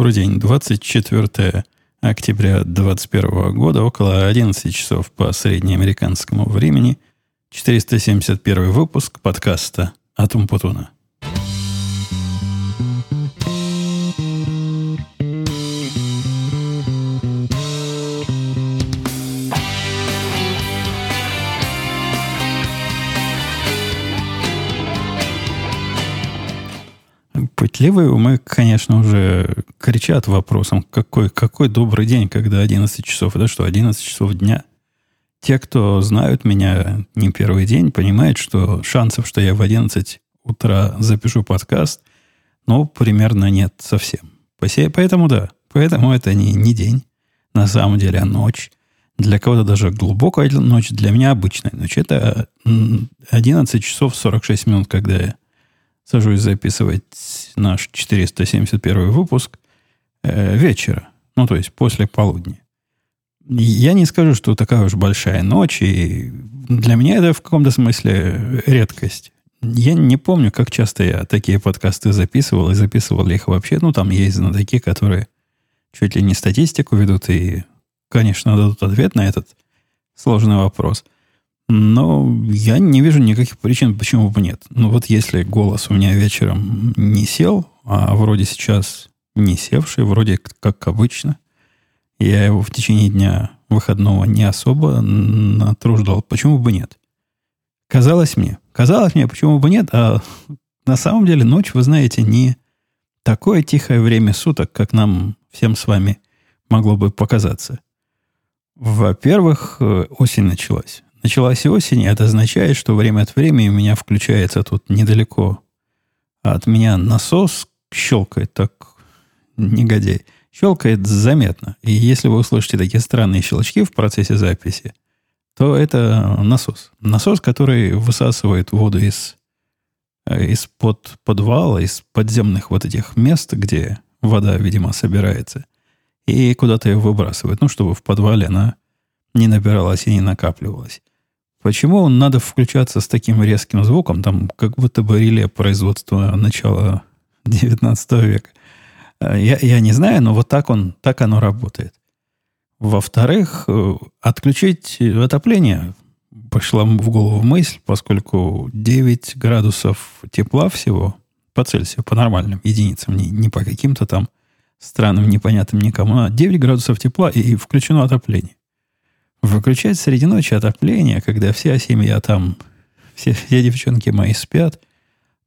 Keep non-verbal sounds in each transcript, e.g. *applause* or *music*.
добрый день. 24 октября 2021 года, около 11 часов по среднеамериканскому времени. 471 выпуск подкаста «Атум Путуна». Пытливые умы, конечно, уже кричат вопросом, какой, какой добрый день, когда 11 часов. Это что, 11 часов дня? Те, кто знают меня не первый день, понимают, что шансов, что я в 11 утра запишу подкаст, ну, примерно нет совсем. Поэтому да, поэтому это не, не день, на самом деле, а ночь. Для кого-то даже глубокая ночь, для меня обычная ночь. Это 11 часов 46 минут, когда я сажусь записывать наш 471 выпуск э, вечера. Ну, то есть после полудня. Я не скажу, что такая уж большая ночь, и для меня это в каком-то смысле редкость. Я не помню, как часто я такие подкасты записывал, и записывал ли их вообще. Ну, там есть знатоки, которые чуть ли не статистику ведут, и, конечно, дадут ответ на этот сложный вопрос – но я не вижу никаких причин, почему бы нет. Ну вот если голос у меня вечером не сел, а вроде сейчас не севший, вроде как обычно, я его в течение дня выходного не особо натруждал, почему бы нет? Казалось мне, казалось мне, почему бы нет, а на самом деле ночь, вы знаете, не такое тихое время суток, как нам всем с вами могло бы показаться. Во-первых, э, осень началась. Началась осень, и это означает, что время от времени у меня включается тут недалеко от меня насос, щелкает так, негодяй, щелкает заметно. И если вы услышите такие странные щелчки в процессе записи, то это насос. Насос, который высасывает воду из, э, из-под подвала, из подземных вот этих мест, где вода, видимо, собирается, и куда-то ее выбрасывает, ну, чтобы в подвале она не набиралась и не накапливалась. Почему надо включаться с таким резким звуком, там как будто бы реле производства начала 19 века? Э, я, я не знаю, но вот так, он, так оно работает. Во-вторых, э, отключить отопление пошла в голову мысль, поскольку 9 градусов тепла всего по Цельсию, по нормальным единицам, не, не по каким-то там странным, непонятным никому, а 9 градусов тепла и включено отопление. Выключать среди ночи отопление, когда вся семья там, все, все девчонки мои спят,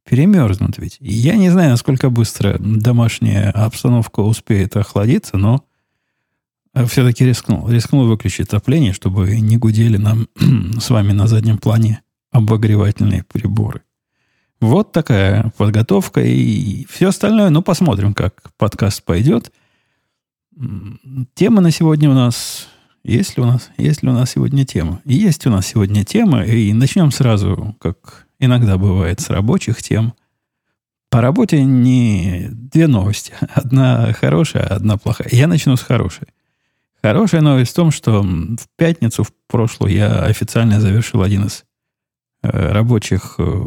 перемерзнут ведь. Я не знаю, насколько быстро домашняя обстановка успеет охладиться, но все-таки рискнул. Рискнул выключить отопление, чтобы не гудели нам *clears throat* с вами на заднем плане обогревательные приборы. Вот такая подготовка и все остальное. Ну, посмотрим, как подкаст пойдет. Тема на сегодня у нас есть ли у нас, есть ли у нас сегодня тема? Есть у нас сегодня тема, и начнем сразу, как иногда бывает, с рабочих тем. По работе не две новости. Одна хорошая, одна плохая. Я начну с хорошей. Хорошая новость в том, что в пятницу в прошлую я официально завершил один из э, рабочих, э,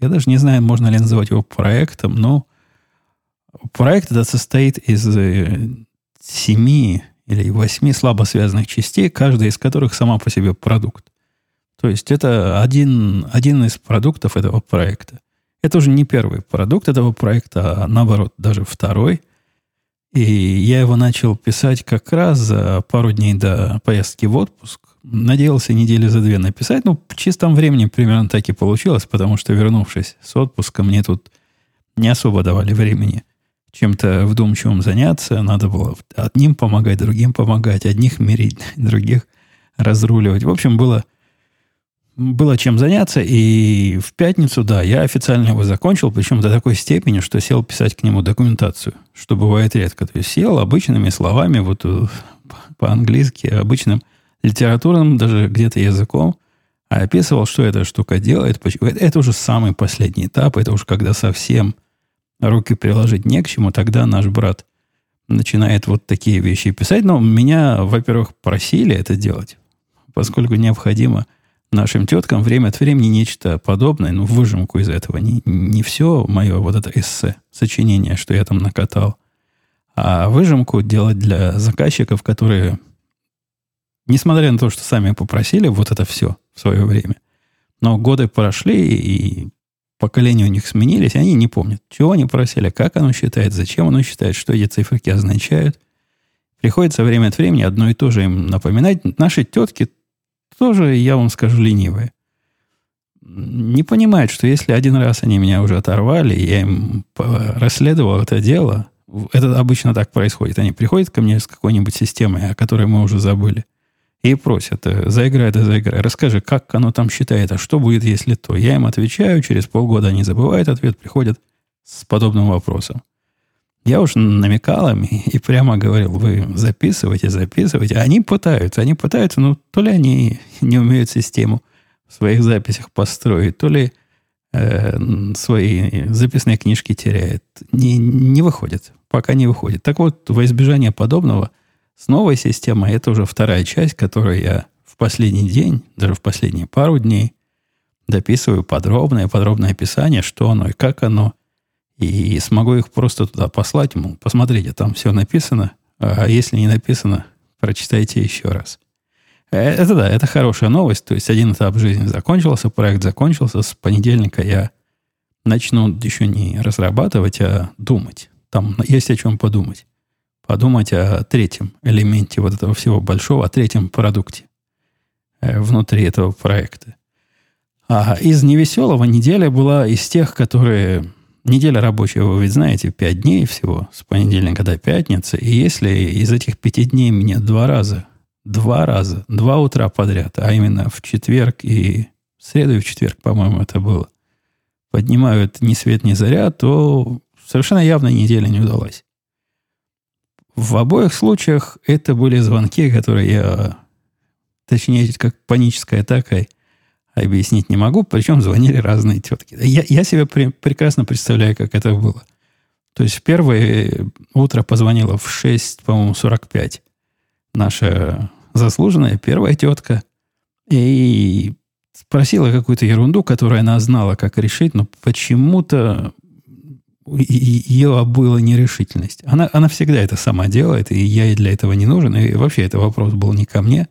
я даже не знаю, можно ли называть его проектом, но проект этот состоит из э, семи или восьми слабо связанных частей, каждая из которых сама по себе продукт. То есть это один, один из продуктов этого проекта. Это уже не первый продукт этого проекта, а наоборот, даже второй. И я его начал писать как раз за пару дней до поездки в отпуск. Надеялся недели за две написать. Ну, в чистом времени примерно так и получилось, потому что, вернувшись с отпуска, мне тут не особо давали времени – чем-то вдумчивым заняться, надо было одним помогать, другим помогать, одних мирить, *laughs* других разруливать. В общем, было, было чем заняться, и в пятницу, да, я официально его закончил, причем до такой степени, что сел писать к нему документацию, что бывает редко. То есть сел обычными словами, вот э, по-английски, обычным литературным даже где-то языком, а описывал, что эта штука делает. Это уже самый последний этап, это уже когда совсем руки приложить не к чему, тогда наш брат начинает вот такие вещи писать. Но меня, во-первых, просили это делать, поскольку необходимо нашим теткам время от времени нечто подобное, ну, выжимку из этого. Не, не все мое вот это эссе, сочинение, что я там накатал, А выжимку делать для заказчиков, которые, несмотря на то, что сами попросили вот это все в свое время, но годы прошли, и поколения у них сменились, они не помнят, чего они просили, как оно считает, зачем оно считает, что эти циферки означают. Приходится время от времени одно и то же им напоминать. Наши тетки тоже, я вам скажу, ленивые. Не понимают, что если один раз они меня уже оторвали, я им расследовал это дело, это обычно так происходит. Они приходят ко мне с какой-нибудь системой, о которой мы уже забыли, и просят, э, заиграй, да заиграй, расскажи, как оно там считает, а что будет, если то. Я им отвечаю, через полгода они забывают ответ, приходят с подобным вопросом. Я уж намекал им и прямо говорил, вы записывайте, записывайте. Они пытаются, они пытаются, но то ли они не умеют систему в своих записях построить, то ли э, свои записные книжки теряют. Не, не выходит, пока не выходит. Так вот, во избежание подобного, с новой системой, это уже вторая часть, которую я в последний день, даже в последние пару дней, дописываю подробное, подробное описание, что оно и как оно – и смогу их просто туда послать, мол, посмотрите, там все написано, а если не написано, прочитайте еще раз. Э, это да, это хорошая новость. То есть один этап жизни закончился, проект закончился. С понедельника я начну еще не разрабатывать, а думать. Там есть о чем подумать. Подумать о третьем элементе вот этого всего большого, о третьем продукте э, внутри этого проекта. А из невеселого неделя была из тех, которые Неделя рабочая, вы ведь знаете, пять дней всего, с понедельника до пятницы. И если из этих пяти дней мне два раза, два раза, два утра подряд, а именно в четверг и в среду и в четверг, по-моему, это было, поднимают ни свет, ни заря, то совершенно явно неделя не удалась. В обоих случаях это были звонки, которые я, точнее, как паническая атака, объяснить не могу, причем звонили разные тетки. Я, я себе при, прекрасно представляю, как это было. То есть в первое утро позвонила в 6, по-моему, 45 наша заслуженная первая тетка и спросила какую-то ерунду, которую она знала, как решить, но почему-то ее обыла нерешительность. Она, она всегда это сама делает, и я ей для этого не нужен. И вообще, это вопрос был не ко мне.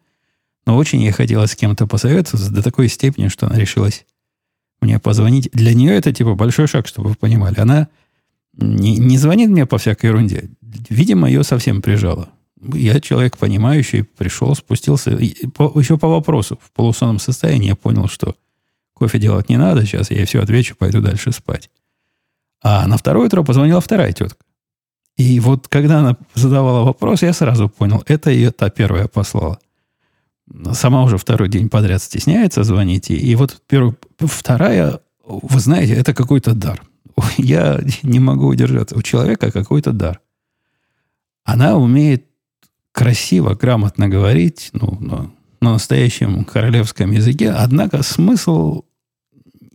Но очень ей хотелось с кем-то посоветоваться до такой степени, что она решилась мне позвонить. Для нее это типа большой шаг, чтобы вы понимали. Она не, не звонит мне по всякой ерунде. Видимо, ее совсем прижало. Я человек понимающий, пришел, спустился. И по, еще по вопросу, в полусонном состоянии я понял, что кофе делать не надо, сейчас я ей все отвечу, пойду дальше спать. А на второе утро позвонила вторая тетка. И вот когда она задавала вопрос, я сразу понял, это ее та первая послала сама уже второй день подряд стесняется звонить. И вот первый, вторая, вы знаете, это какой-то дар. Я *laughs* не могу удержаться. У человека какой-то дар. Она умеет красиво, грамотно говорить, ну, на, на настоящем королевском языке, однако смысл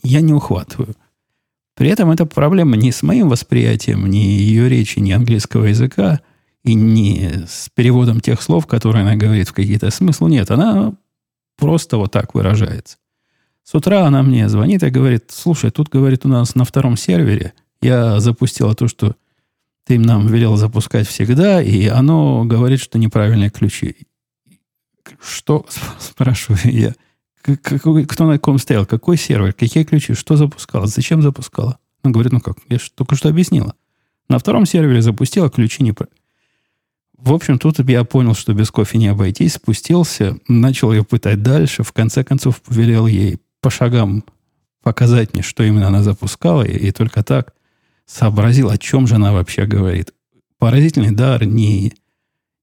я не ухватываю. При этом это проблема не с моим восприятием, ни ее речи, ни английского языка, и не с переводом тех слов, которые она говорит в какие-то смыслы. Нет, она просто вот так выражается. С утра она мне звонит и говорит, слушай, тут, говорит, у нас на втором сервере я запустила то, что ты нам велел запускать всегда, и оно говорит, что неправильные ключи. Что, спрашиваю я, кто на ком стоял, какой сервер, какие ключи, что запускала, зачем запускала? Она говорит, ну как, я же только что объяснила. На втором сервере запустила, ключи неправильно. В общем, тут я понял, что без кофе не обойтись, спустился, начал ее пытать дальше, в конце концов велел ей по шагам показать мне, что именно она запускала, и, и только так сообразил, о чем же она вообще говорит. Поразительный дар не,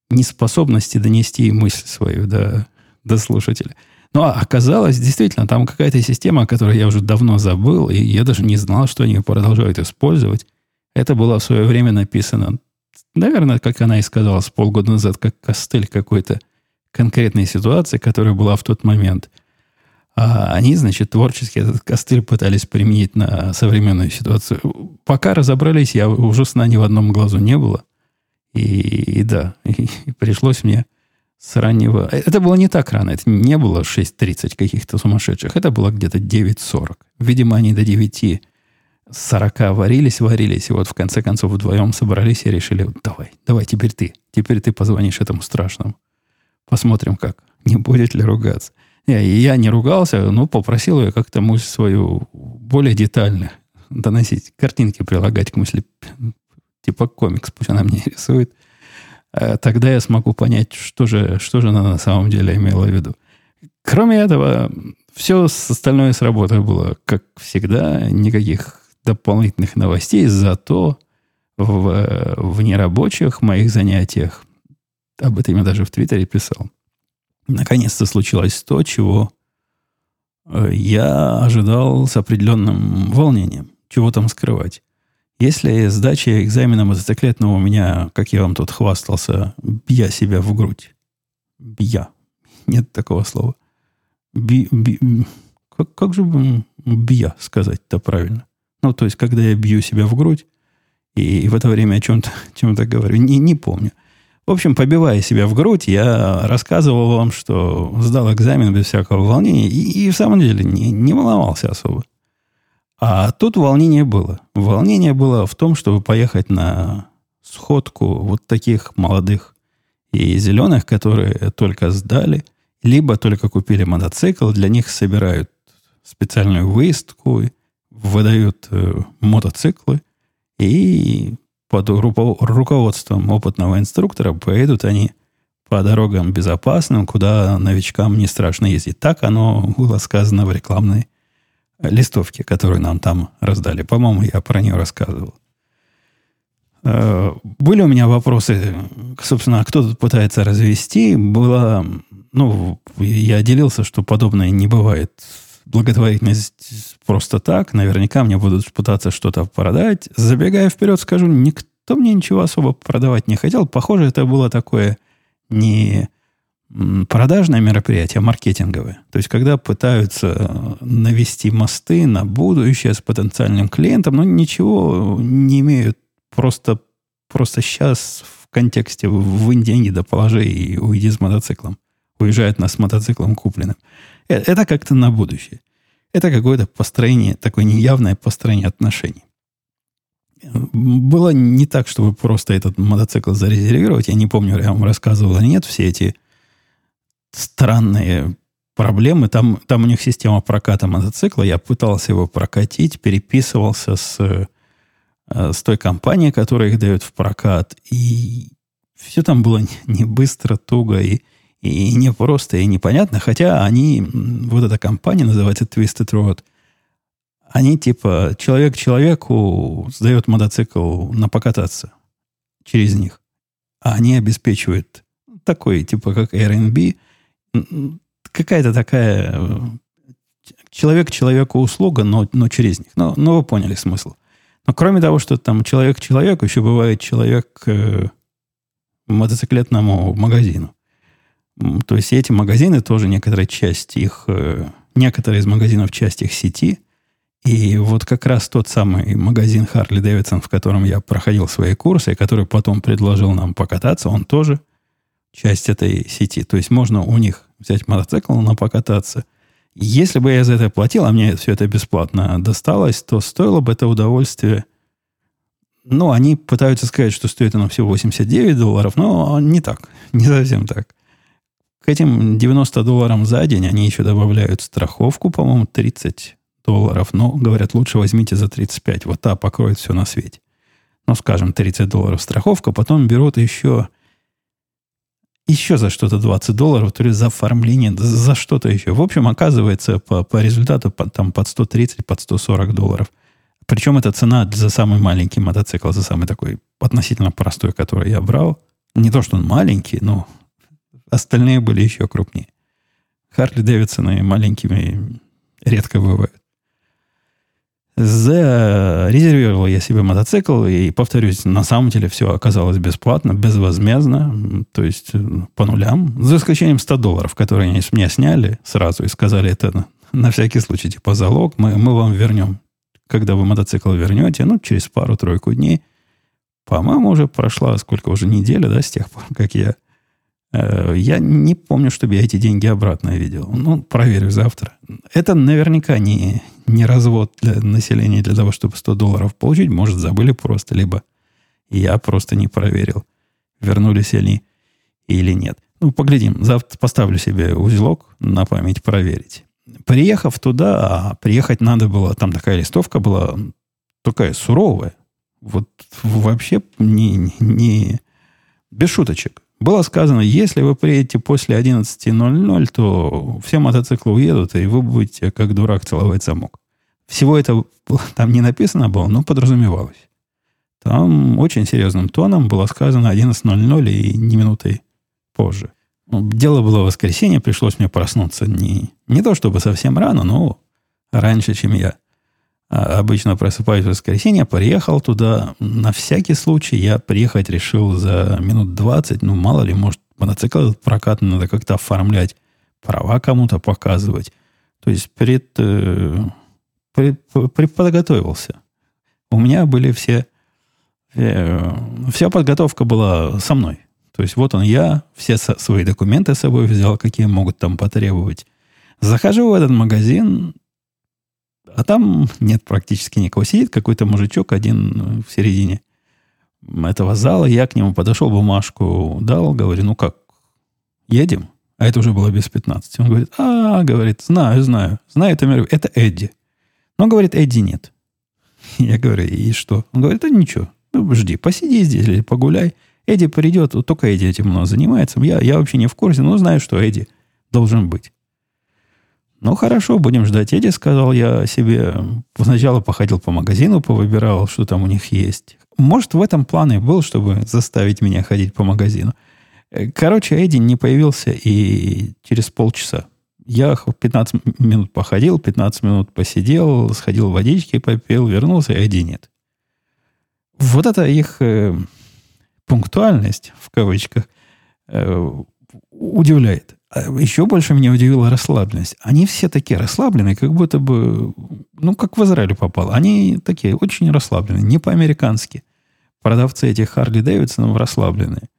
не способности донести мысль свою до, до слушателя. А оказалось, действительно, там какая-то система, о которой я уже давно забыл, и я даже не знал, что они продолжают использовать. Это было в свое время написано Наверное, как она и сказала с полгода назад, как костыль какой-то конкретной ситуации, которая была в тот момент. А они, значит, творчески этот костыль пытались применить на современную ситуацию. Пока разобрались, я уже сна ни в одном глазу не было. И, и да, *laughs* и пришлось мне с раннего... Это было не так рано. Это не было 6.30 каких-то сумасшедших. Это было где-то 9.40. Видимо, они до 9 40 варились, варились, и вот в конце концов вдвоем собрались и решили, давай, давай, теперь ты, теперь ты позвонишь этому страшному. Посмотрим как, не будет ли ругаться. Я, я не ругался, но попросил ее как-то мысль свою более детально доносить, картинки прилагать к мысли, типа комикс, пусть она мне рисует. А тогда я смогу понять, что же, что же она на самом деле имела в виду. Кроме этого, все остальное с работой было, как всегда, никаких дополнительных новостей, зато в, в нерабочих моих занятиях, об этом я даже в Твиттере писал, наконец-то случилось то, чего э, я ожидал с определенным волнением. Чего там скрывать? Если сдача экзамена мотоциклетного у меня, как я вам тут хвастался, бья себя в грудь. Бья. Нет такого слова. Би, би, как, как же бья сказать-то правильно? Ну, то есть, когда я бью себя в грудь, и в это время о чем-то *laughs* чем говорю, не, не помню. В общем, побивая себя в грудь, я рассказывал вам, что сдал экзамен без всякого волнения, и, и в самом деле не, не волновался особо. А тут волнение было. Волнение было в том, чтобы поехать на сходку вот таких молодых и зеленых, которые только сдали, либо только купили мотоцикл, для них собирают специальную выездку, выдают э, мотоциклы, и под руководством опытного инструктора поедут они по дорогам безопасным, куда новичкам не страшно ездить. Так оно было сказано в рекламной листовке, которую нам там раздали. По-моему, я про нее рассказывал. Э, были у меня вопросы, собственно, кто тут пытается развести. Было, ну, я делился, что подобное не бывает благотворительность просто так. Наверняка мне будут пытаться что-то продать. Забегая вперед, скажу, никто мне ничего особо продавать не хотел. Похоже, это было такое не продажное мероприятие, а маркетинговое. То есть, когда пытаются э, навести мосты на будущее с потенциальным клиентом, но ничего не имеют. Просто, просто сейчас в контексте вынь деньги да положи и уйди с мотоциклом. Уезжает нас с мотоциклом купленным. Э, это как-то на будущее. Это какое-то построение, такое неявное построение отношений. Было не так, чтобы просто этот мотоцикл зарезервировать. Я не помню, я вам рассказывал или нет, все эти странные проблемы. Там, там у них система проката мотоцикла. Я пытался его прокатить, переписывался с, э, с той компанией, которая их дает в прокат. И все там было не быстро, туго и, и не просто, и непонятно. Хотя они, вот эта компания называется Twisted Road, они типа человек человеку сдает мотоцикл на покататься через них. А они обеспечивают такой, типа как Airbnb, какая-то такая человек человеку услуга, но, но через них. Но, но вы поняли смысл. Но кроме того, что там человек человеку, еще бывает человек э, мотоциклетному магазину. То есть эти магазины тоже некоторая часть их, э, некоторые из магазинов часть их сети. И вот как раз тот самый магазин Харли Дэвидсон, в котором я проходил свои курсы, и который потом предложил нам покататься, он тоже часть этой сети. То есть можно у них взять мотоцикл на покататься. Если бы я за это платил, а мне все это бесплатно досталось, то стоило бы это удовольствие. Ну, они пытаются сказать, что стоит оно всего 89 долларов, но не так, *laughs* не совсем так. К этим 90 долларам за день они еще добавляют страховку, по-моему, 30 долларов. Но, говорят, лучше возьмите за 35. Вот та покроет все на свете. Ну, скажем, 30 долларов страховка. Потом берут еще еще за что-то 20 долларов, то есть за оформление, за что-то еще. В общем, оказывается, по, по результату по, там под 130, под 140 долларов. Причем это цена за самый маленький мотоцикл, за самый такой относительно простой, который я брал. Не то, что он маленький, но остальные были еще крупнее. Харли Дэвидсоны маленькими редко бывают. Зарезервировал я себе мотоцикл, и, повторюсь, на самом деле все оказалось бесплатно, безвозмездно, то есть э, по нулям, за исключением 100 долларов, которые они с меня сняли сразу и сказали, это на, на всякий случай, типа залог, мы, мы вам вернем, когда вы мотоцикл вернете, ну, через пару-тройку дней. По-моему, уже прошла сколько уже неделя, да, с тех пор, как я я не помню, чтобы я эти деньги обратно видел. Ну, проверю завтра. Это наверняка не, не развод для населения для того, чтобы 100 долларов получить. Может, забыли просто, либо я просто не проверил, вернулись они или нет. Ну, поглядим. Завтра поставлю себе узелок на память проверить. Приехав туда, а приехать надо было, там такая листовка была такая суровая. Вот вообще не, не без шуточек. Было сказано, если вы приедете после 11.00, то все мотоциклы уедут, и вы будете как дурак целовать замок. Всего это *laughs* там не написано было, но подразумевалось. Там очень серьезным тоном было сказано 11.00 и не минутой позже. Ну, дело было в воскресенье, пришлось мне проснуться не, не то чтобы совсем рано, но раньше, чем я обычно просыпаюсь в воскресенье, приехал туда. На всякий случай я приехать решил за минут 20. Ну, мало ли, может, мотоцикл прокат надо как-то оформлять, права кому-то показывать. То есть пред, э, пред, предподготовился. У меня были все... Э, вся подготовка была со мной. То есть вот он я, все свои документы с собой взял, какие могут там потребовать. Захожу в этот магазин, а там нет практически никого. Сидит какой-то мужичок один в середине этого зала. Я к нему подошел, бумажку дал, говорю, ну как, едем? А это уже было без 15. Он говорит, а, говорит, знаю, знаю. Знаю это, это Эдди. Но, говорит, Эдди нет. *laughs* Я говорю, и что? Он говорит, да ничего, ну, жди, посиди здесь или погуляй. Эдди придет, вот только Эдди этим много занимается. Я, я вообще не в курсе, но знаю, что Эдди должен быть. Ну, хорошо, будем ждать Эдди, сказал я себе. Сначала походил по магазину, повыбирал, что там у них есть. Может, в этом плане был, чтобы заставить меня ходить по магазину. Э, короче, Эдди не появился и через полчаса. Я 15 минут походил, 15 минут посидел, сходил водички попил, вернулся, а Эдди нет. Вот это их э, пунктуальность, в кавычках, э, удивляет. А еще больше меня удивила расслабленность. Они все такие расслабленные, как будто бы, ну, как в Израиле попал. Они такие очень расслабленные, не по-американски. Продавцы этих Харли Дэвидсонов расслабленные.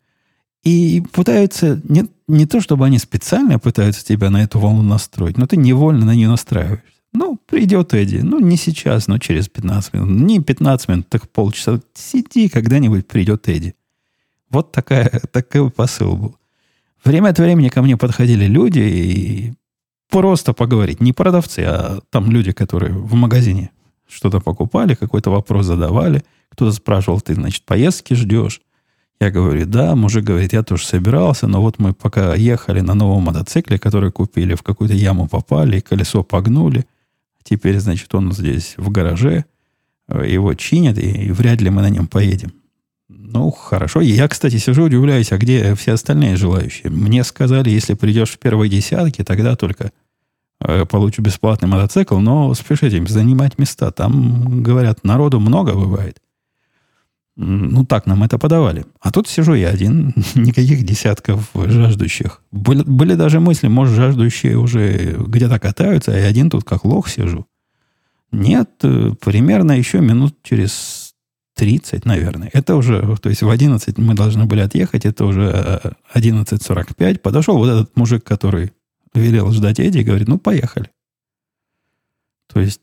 И пытаются, не, не то чтобы они специально пытаются тебя на эту волну настроить, но ты невольно на нее настраиваешься. Ну, придет Эдди. Ну, не сейчас, но через 15 минут. Не 15 минут, так полчаса. Сиди, когда-нибудь придет Эдди. Вот такая, *laughs* такой посыл был. Время от времени ко мне подходили люди и просто поговорить. Не продавцы, а там люди, которые в магазине что-то покупали, какой-то вопрос задавали. Кто-то спрашивал, ты, значит, поездки ждешь? Я говорю, да. Мужик говорит, я тоже собирался, но вот мы пока ехали на новом мотоцикле, который купили, в какую-то яму попали, колесо погнули. Теперь, значит, он здесь в гараже, его чинят, и вряд ли мы на нем поедем. Ну, хорошо. Я, кстати, сижу, удивляюсь, а где все остальные желающие? Мне сказали, если придешь в первые десятки, тогда только э, получу бесплатный мотоцикл, но спешите занимать места. Там, говорят, народу много бывает. Ну, так нам это подавали. А тут сижу я один, *laughs* никаких десятков жаждущих. Были, были даже мысли, может, жаждущие уже где-то катаются, а я один тут как лох сижу. Нет, э, примерно еще минут через 30, наверное. Это уже, то есть в 11 мы должны были отъехать, это уже 11.45. Э, Подошел вот этот мужик, который велел ждать Эдди, и говорит, ну, поехали. То есть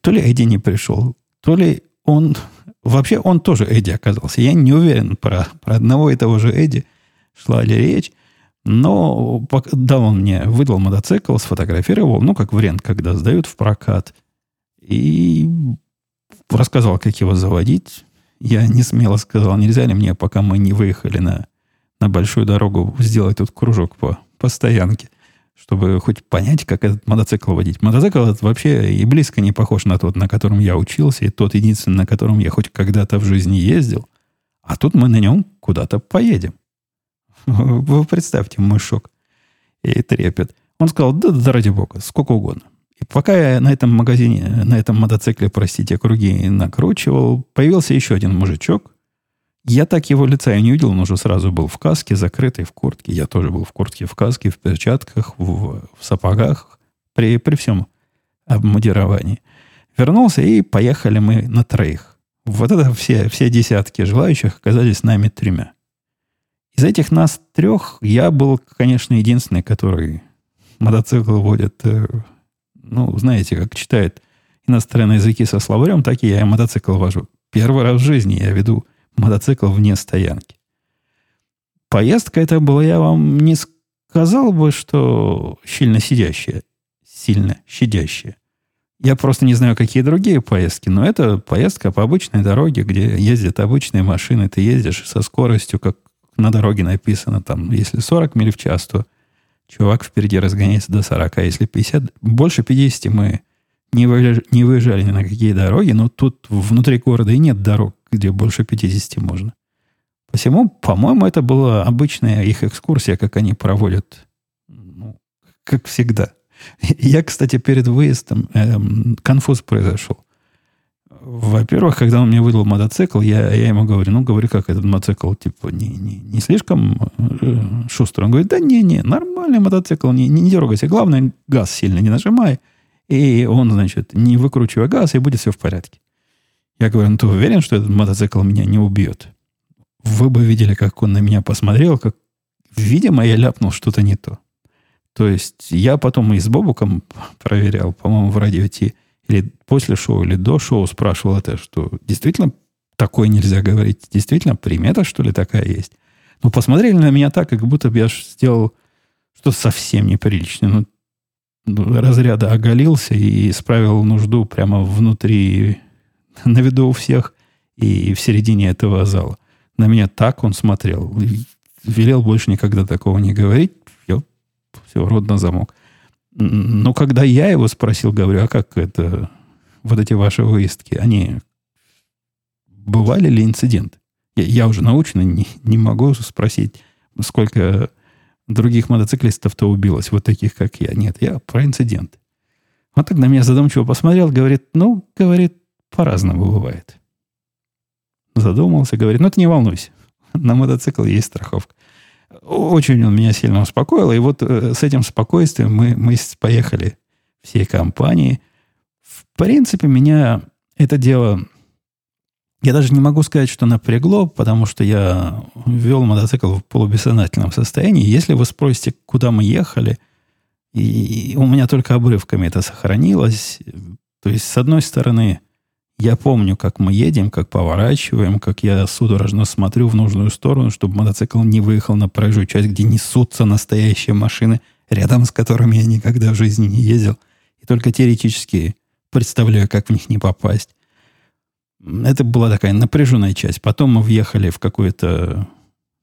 то ли Эдди не пришел, то ли он... Вообще он тоже Эдди оказался. Я не уверен про, про одного и того же Эдди шла ли речь. Но дал он мне, выдал мотоцикл, сфотографировал, ну, как вариант, когда сдают в прокат. И рассказал, как его заводить. Я не смело сказал, нельзя ли мне, пока мы не выехали на, на большую дорогу, сделать тут кружок по, по стоянке, чтобы хоть понять, как этот мотоцикл водить. Мотоцикл этот вообще и близко не похож на тот, на котором я учился, и тот единственный, на котором я хоть когда-то в жизни ездил. А тут мы на нем куда-то поедем. Вы представьте мой шок и трепет. Он сказал, да, да ради бога, сколько угодно. И пока я на этом магазине, на этом мотоцикле, простите, круги накручивал, появился еще один мужичок. Я так его лица и не увидел, он уже сразу был в каске, закрытый, в куртке. Я тоже был в куртке, в каске, в перчатках, в, в сапогах, при, при всем обмундировании. Вернулся, и поехали мы на троих. Вот это все, все десятки желающих оказались нами тремя. Из этих нас трех я был, конечно, единственный, который мотоцикл водит, э, ну, знаете, как читает иностранные языки со словарем, так и я и мотоцикл вожу. Первый раз в жизни я веду мотоцикл вне стоянки. Поездка эта была, я вам не сказал бы, что сильно сидящая. Сильно щадящая. Я просто не знаю, какие другие поездки, но это поездка по обычной дороге, где ездят обычные машины. Ты ездишь со скоростью, как на дороге написано, там, если 40 миль в час, то чувак впереди разгоняется до 40. А если 50, больше 50 мы не выезжали, не выезжали ни на какие дороги, но тут внутри города и нет дорог, где больше 50 можно. Посему, по-моему, это была обычная их экскурсия, как они проводят, ну, как всегда. Я, кстати, перед выездом эм, конфуз произошел. Во-первых, когда он мне выдал мотоцикл, я, я ему говорю, ну, говорю, как этот мотоцикл, типа, не, не, не слишком э, шустрый. Он говорит, да не, не, нормальный мотоцикл, не, не, не дергайся. Главное, газ сильно не нажимай. И он, значит, не выкручивая газ, и будет все в порядке. Я говорю, ну ты уверен, что этот мотоцикл меня не убьет? Вы бы видели, как он на меня посмотрел, как, видимо, я ляпнул что-то не то. То есть я потом и с Бобуком проверял, по-моему, в радио Ти, или после шоу, или до шоу спрашивал это, что действительно такое нельзя говорить, действительно примета, что ли, такая есть. Ну, посмотрели на меня так, как будто бы я сделал что-то совсем неприличное. Ну, ну, разряда оголился и исправил нужду прямо внутри, на виду у всех и в середине этого зала. На меня так он смотрел. Велел больше никогда такого не говорить. Я все, рот на замок. Но когда я его спросил, говорю, а как это, вот эти ваши выездки, они бывали ли инциденты? Я, я уже научно не, не могу спросить, сколько других мотоциклистов-то убилось, вот таких, как я. Нет, я про инцидент. Он так на меня задумчиво посмотрел, говорит, ну, говорит, по-разному бывает. Задумался, говорит, ну, ты не волнуйся, *laughs* на мотоцикл есть страховка. Очень он меня сильно успокоил, и вот э, с этим спокойствием мы, мы поехали всей компании. В принципе, меня это дело я даже не могу сказать, что напрягло, потому что я вел мотоцикл в полубессознательном состоянии. Если вы спросите, куда мы ехали, и у меня только обрывками это сохранилось. То есть, с одной стороны, я помню, как мы едем, как поворачиваем, как я судорожно смотрю в нужную сторону, чтобы мотоцикл не выехал на проезжую часть, где несутся настоящие машины, рядом с которыми я никогда в жизни не ездил. И только теоретически представляю, как в них не попасть. Это была такая напряженная часть. Потом мы въехали в какой-то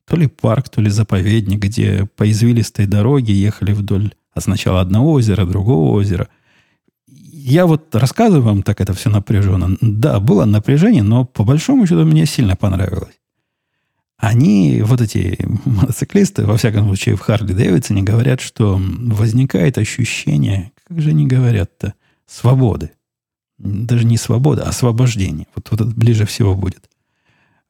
то ли парк, то ли заповедник, где по извилистой дороге ехали вдоль а сначала одного озера, другого озера. Я вот рассказываю вам так это все напряженно. Да, было напряжение, но по большому счету мне сильно понравилось. Они, вот эти мотоциклисты, во всяком случае в Харли Дэвидсоне, говорят, что возникает ощущение, как же они говорят-то, свободы даже не свобода, а освобождение. Вот, вот это ближе всего будет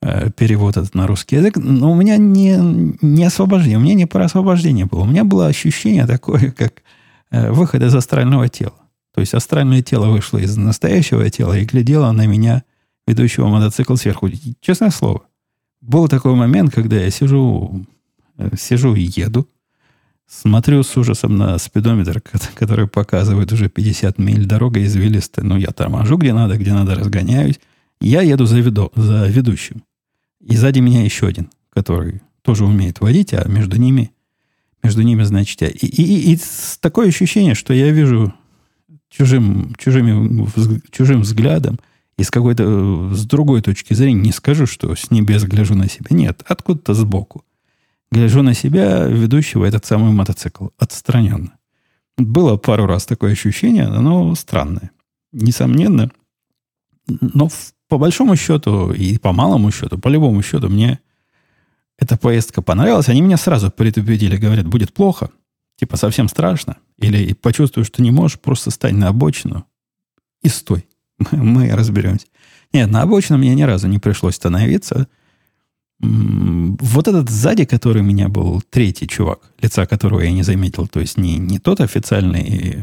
э, перевод этот на русский язык. Но у меня не, не освобождение, у меня не про освобождение было. У меня было ощущение такое, как э, выход из астрального тела. То есть астральное тело вышло из настоящего тела и глядело на меня, ведущего мотоцикл сверху. Честное слово. Был такой момент, когда я сижу, э, сижу и еду, Смотрю с ужасом на спидометр, который показывает уже 50 миль. Дорога извилистая. Ну, я торможу где надо, где надо, разгоняюсь. Я еду за, веду, за ведущим. И сзади меня еще один, который тоже умеет водить, а между ними, между ними, значит, я. И, и, и такое ощущение, что я вижу чужим, чужими, чужим взглядом и с какой-то, с другой точки зрения, не скажу, что с небес гляжу на себя. Нет, откуда-то сбоку гляжу на себя, ведущего этот самый мотоцикл, отстраненно. Было пару раз такое ощущение, но странное. Несомненно. Но по большому счету и по малому счету, по любому счету, мне эта поездка понравилась. Они меня сразу предупредили, говорят, будет плохо, типа совсем страшно. Или почувствуешь, что не можешь, просто стань на обочину и стой. *laughs* Мы разберемся. Нет, на обочину мне ни разу не пришлось становиться – вот этот сзади, который у меня был третий чувак, лица которого я не заметил, то есть не, не тот официальный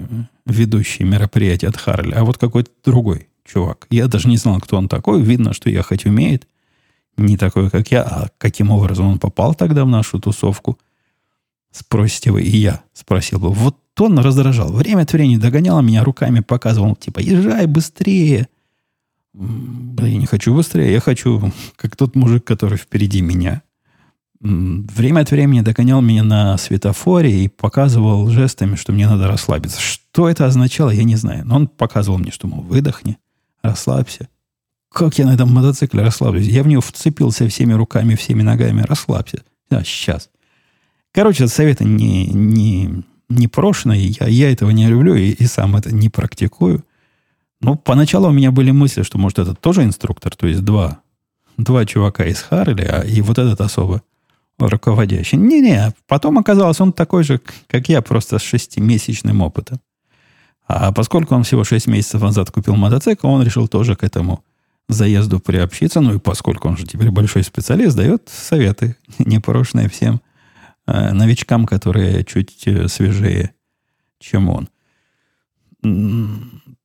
ведущий мероприятия от Харли, а вот какой-то другой чувак. Я даже не знал, кто он такой. Видно, что ехать умеет. не такой, как я, а каким образом он попал тогда в нашу тусовку, спросите вы, и я спросил бы. Вот он раздражал. Время от времени догонял меня руками, показывал, типа, езжай быстрее. Я не хочу быстрее, я хочу, как тот мужик, который впереди меня. Время от времени догонял меня на светофоре и показывал жестами, что мне надо расслабиться. Что это означало, я не знаю. Но он показывал мне, что, мол, выдохни, расслабься. Как я на этом мотоцикле расслаблюсь? Я в него вцепился всеми руками, всеми ногами. Расслабься. Да, сейчас. Короче, советы не, не, не прошенные. Я, я этого не люблю и, и сам это не практикую. Но поначалу у меня были мысли, что, может, это тоже инструктор, то есть два, два чувака из Харли, а и вот этот особо руководящий. Не-не, потом оказалось, он такой же, как я, просто с шестимесячным опытом. А поскольку он всего шесть месяцев назад купил мотоцикл, он решил тоже к этому заезду приобщиться. Ну и поскольку он же теперь большой специалист, дает советы, *laughs* непрошенные всем новичкам, которые чуть э, свежее, чем он.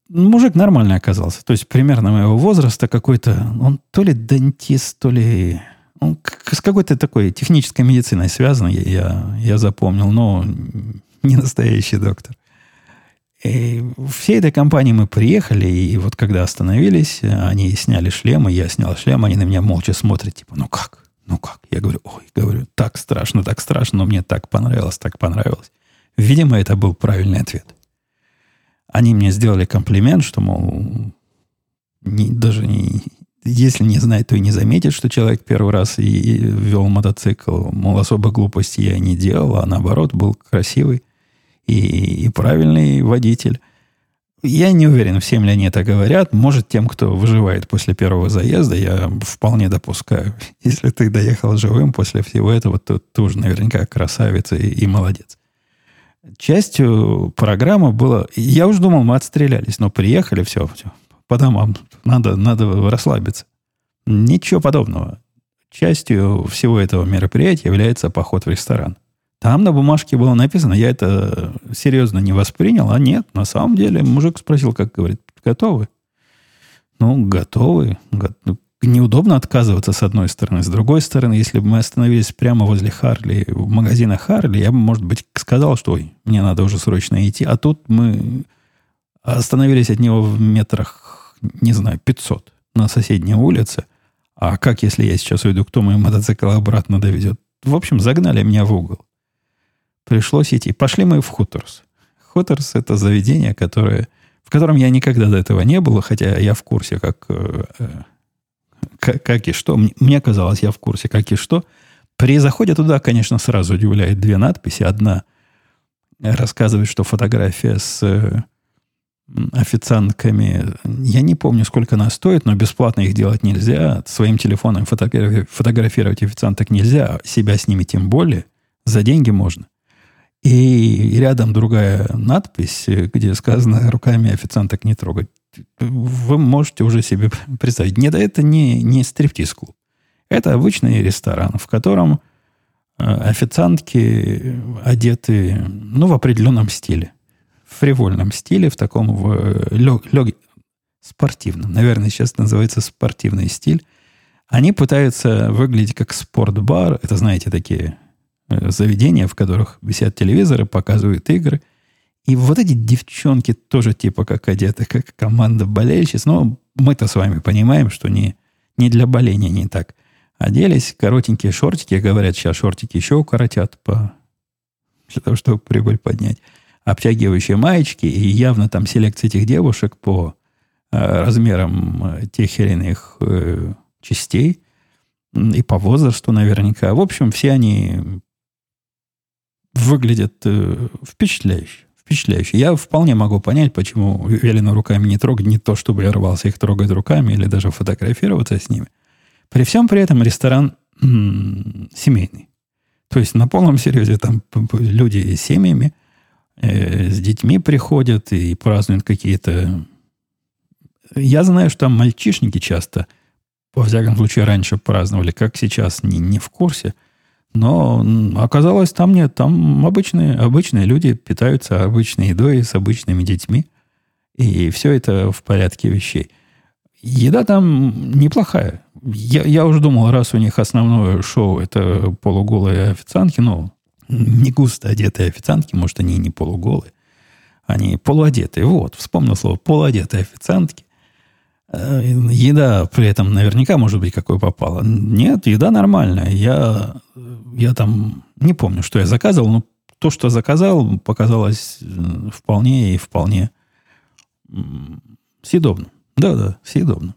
Мужик нормальный оказался. То есть примерно моего возраста какой-то. Он то ли дантист, то ли он с какой-то такой технической медициной связан, я, я запомнил, но не настоящий доктор. И всей этой компании мы приехали, и вот когда остановились, они сняли шлемы, я снял шлем, они на меня молча смотрят, типа, ну как? Ну как? Я говорю, ой, говорю, так страшно, так страшно, но мне так понравилось, так понравилось. Видимо, это был правильный ответ. Они мне сделали комплимент, что, мол, не, даже не, если не знает, то и не заметит, что человек первый раз и, и вел мотоцикл. Мол, особо глупости я не делал, а наоборот, был красивый и, и правильный водитель. Я не уверен, всем ли они это говорят. Может, тем, кто выживает после первого заезда, я вполне допускаю. *laughs* Если ты доехал живым после всего этого, то ты уже наверняка красавец и, и молодец. Частью программы было... Я уже думал, мы отстрелялись, но приехали, все, все по домам. Надо, надо расслабиться. Ничего подобного. Частью всего этого мероприятия является поход в ресторан. Там на бумажке было написано, я это серьезно не воспринял, а нет, на самом деле мужик спросил, как говорит, готовы? Ну, готовы. Ну, неудобно отказываться с одной стороны. С другой стороны, если бы мы остановились прямо возле Харли, в магазина Харли, я бы, может быть, сказал, что ой, мне надо уже срочно идти. А тут мы остановились от него в метрах не знаю, 500 на соседней улице. А как, если я сейчас уйду, кто мой мотоцикл обратно довезет? В общем, загнали меня в угол. Пришлось идти. Пошли мы в Хуторс. Хуторс – это заведение, которое, в котором я никогда до этого не был, хотя я в курсе, как, э, как, как и что. Мне казалось, я в курсе, как и что. При заходе туда, конечно, сразу удивляет две надписи. Одна рассказывает, что фотография с официантками. Я не помню, сколько она стоит, но бесплатно их делать нельзя. Своим телефоном фотографи- фотографировать официанток нельзя, а себя с ними тем более. За деньги можно. И рядом другая надпись, где сказано «руками официанток не трогать». Вы можете уже себе *laughs* представить. Нет, это не, не стриптиз-клуб. Это обычный ресторан, в котором э, официантки одеты ну, в определенном стиле фривольном стиле, в таком в, лег, лег, спортивном. Наверное, сейчас называется спортивный стиль. Они пытаются выглядеть как спортбар. Это, знаете, такие э, заведения, в которых висят телевизоры, показывают игры. И вот эти девчонки тоже типа как одеты, как команда болельщиц. Но мы-то с вами понимаем, что не, не для боления не так. Оделись, коротенькие шортики. Говорят, сейчас шортики еще укоротят по, для того, чтобы прибыль поднять обтягивающие маечки, и явно там селекция этих девушек по э, размерам э, тех или иных э, частей и по возрасту наверняка. В общем, все они выглядят э, впечатляюще. Впечатляюще. Я вполне могу понять, почему велено руками не трогать, не то, чтобы я рвался их трогать руками или даже фотографироваться с ними. При всем при этом ресторан м- семейный. То есть на полном серьезе там люди с семьями, э, с детьми приходят и празднуют какие-то... Я знаю, что там мальчишники часто, во всяком случае, раньше праздновали, как сейчас, не, не в курсе. Но оказалось, там нет, там обычные, обычные люди питаются обычной едой с обычными детьми. И все это в порядке вещей. Еда там неплохая. я, я уже думал, раз у них основное шоу это полуголые официантки, ну, не густо одетые официантки, может, они и не полуголые, они полуодетые. Вот, вспомнил слово полуодетые официантки. Э, еда при этом наверняка может быть какой попала. Нет, еда нормальная. Я, я там не помню, что я заказывал, но то, что заказал, показалось вполне и вполне съедобно. Да-да, съедобно.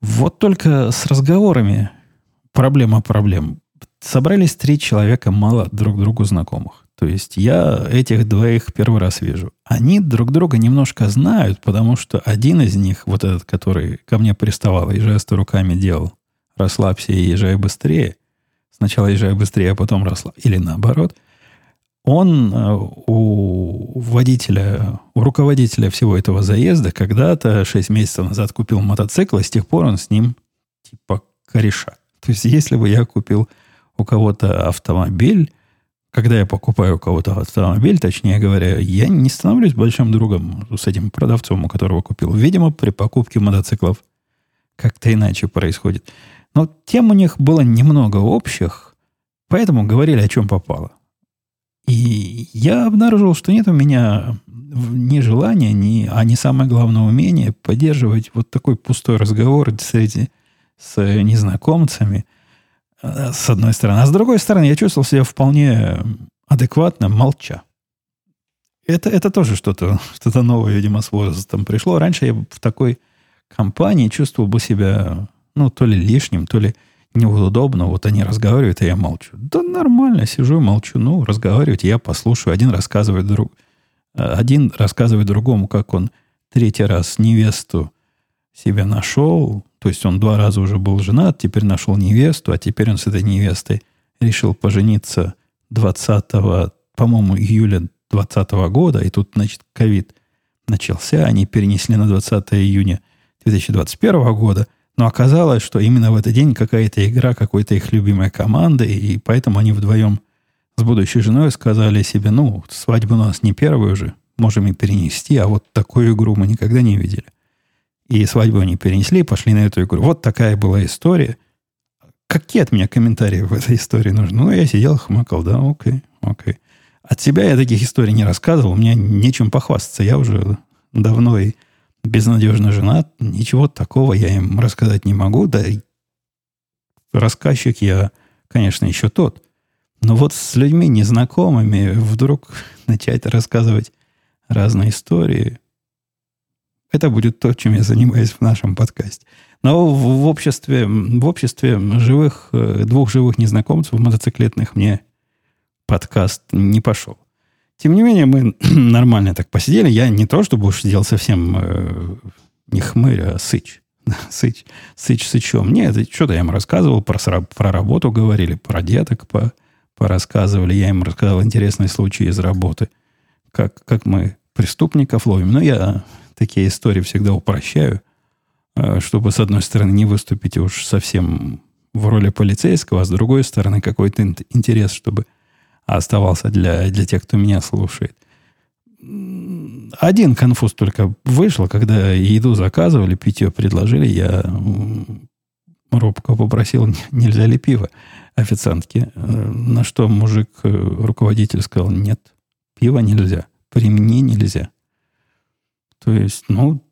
Вот только с разговорами проблема проблем. Собрались три человека мало друг другу знакомых. То есть я этих двоих первый раз вижу. Они друг друга немножко знают, потому что один из них, вот этот, который ко мне приставал и жесты руками делал, расслабься и езжай быстрее. Сначала езжай быстрее, а потом расслабься. Или наоборот. Он э, у водителя, у руководителя всего этого заезда когда-то 6 месяцев назад купил мотоцикл, и с тех пор он с ним типа кореша. То есть, если бы я купил у кого-то автомобиль, когда я покупаю у кого-то автомобиль, точнее говоря, я не становлюсь большим другом с этим продавцом, у которого купил. Видимо, при покупке мотоциклов как-то иначе происходит. Но тем у них было немного общих, поэтому говорили, о чем попало. И я обнаружил, что нет у меня ни желания, ни, а не самое главное умение поддерживать вот такой пустой разговор среди, с незнакомцами – Э, с одной стороны. А с другой стороны, я чувствовал себя вполне адекватно, молча. Это, это тоже что-то *laughs* что новое, видимо, с возрастом пришло. Раньше я в такой компании чувствовал бы себя, ну, то ли лишним, то ли неудобно. Вот они разговаривают, а я молчу. Да нормально, сижу и молчу. Ну, разговаривать, я послушаю. Один рассказывает друг, э, один рассказывает другому, как он третий раз невесту себе нашел, то есть он два раза уже был женат, теперь нашел невесту, а теперь он с этой невестой решил пожениться 20, по-моему, июля 2020 года, и тут, значит, ковид начался, они перенесли на 20 июня 2021 года, но оказалось, что именно в этот день какая-то игра какой-то их любимой команды, и поэтому они вдвоем с будущей женой сказали себе, ну, свадьба у нас не первая уже, можем и перенести, а вот такую игру мы никогда не видели. И свадьбу они перенесли, пошли на эту игру. Вот такая была история. Какие от меня комментарии в этой истории нужны? Ну, я сидел, хмыкал, да, окей, окей. От себя я таких историй не рассказывал, у меня нечем похвастаться. Я уже давно и безнадежно женат. Ничего такого я им рассказать не могу. Да и рассказчик я, конечно, еще тот. Но вот с людьми незнакомыми вдруг *laughs* начать рассказывать разные истории, это будет то, чем я занимаюсь в нашем подкасте. Но в, обществе, в обществе живых, э, двух живых незнакомцев мотоциклетных мне подкаст не пошел. Тем не менее, мы *clears throat* нормально так посидели. Я не то, чтобы уж сидел совсем э, не хмырь, а сыч. *laughs* сыч, сыч сычом. Нет, что-то я им рассказывал, про, про работу говорили, про деток по, порассказывали. Я им рассказал интересные случаи из работы, как, как мы преступников ловим. Но я такие истории всегда упрощаю, э, чтобы, с одной стороны, не выступить уж совсем в роли полицейского, а с другой стороны, какой-то интерес, чтобы оставался для, для тех, кто меня слушает. Один конфуз только вышел, когда еду заказывали, питье предложили, я робко попросил, нельзя ли пиво официантке. На что мужик, э, руководитель сказал, нет, пива нельзя, при мне нельзя. То есть, ну,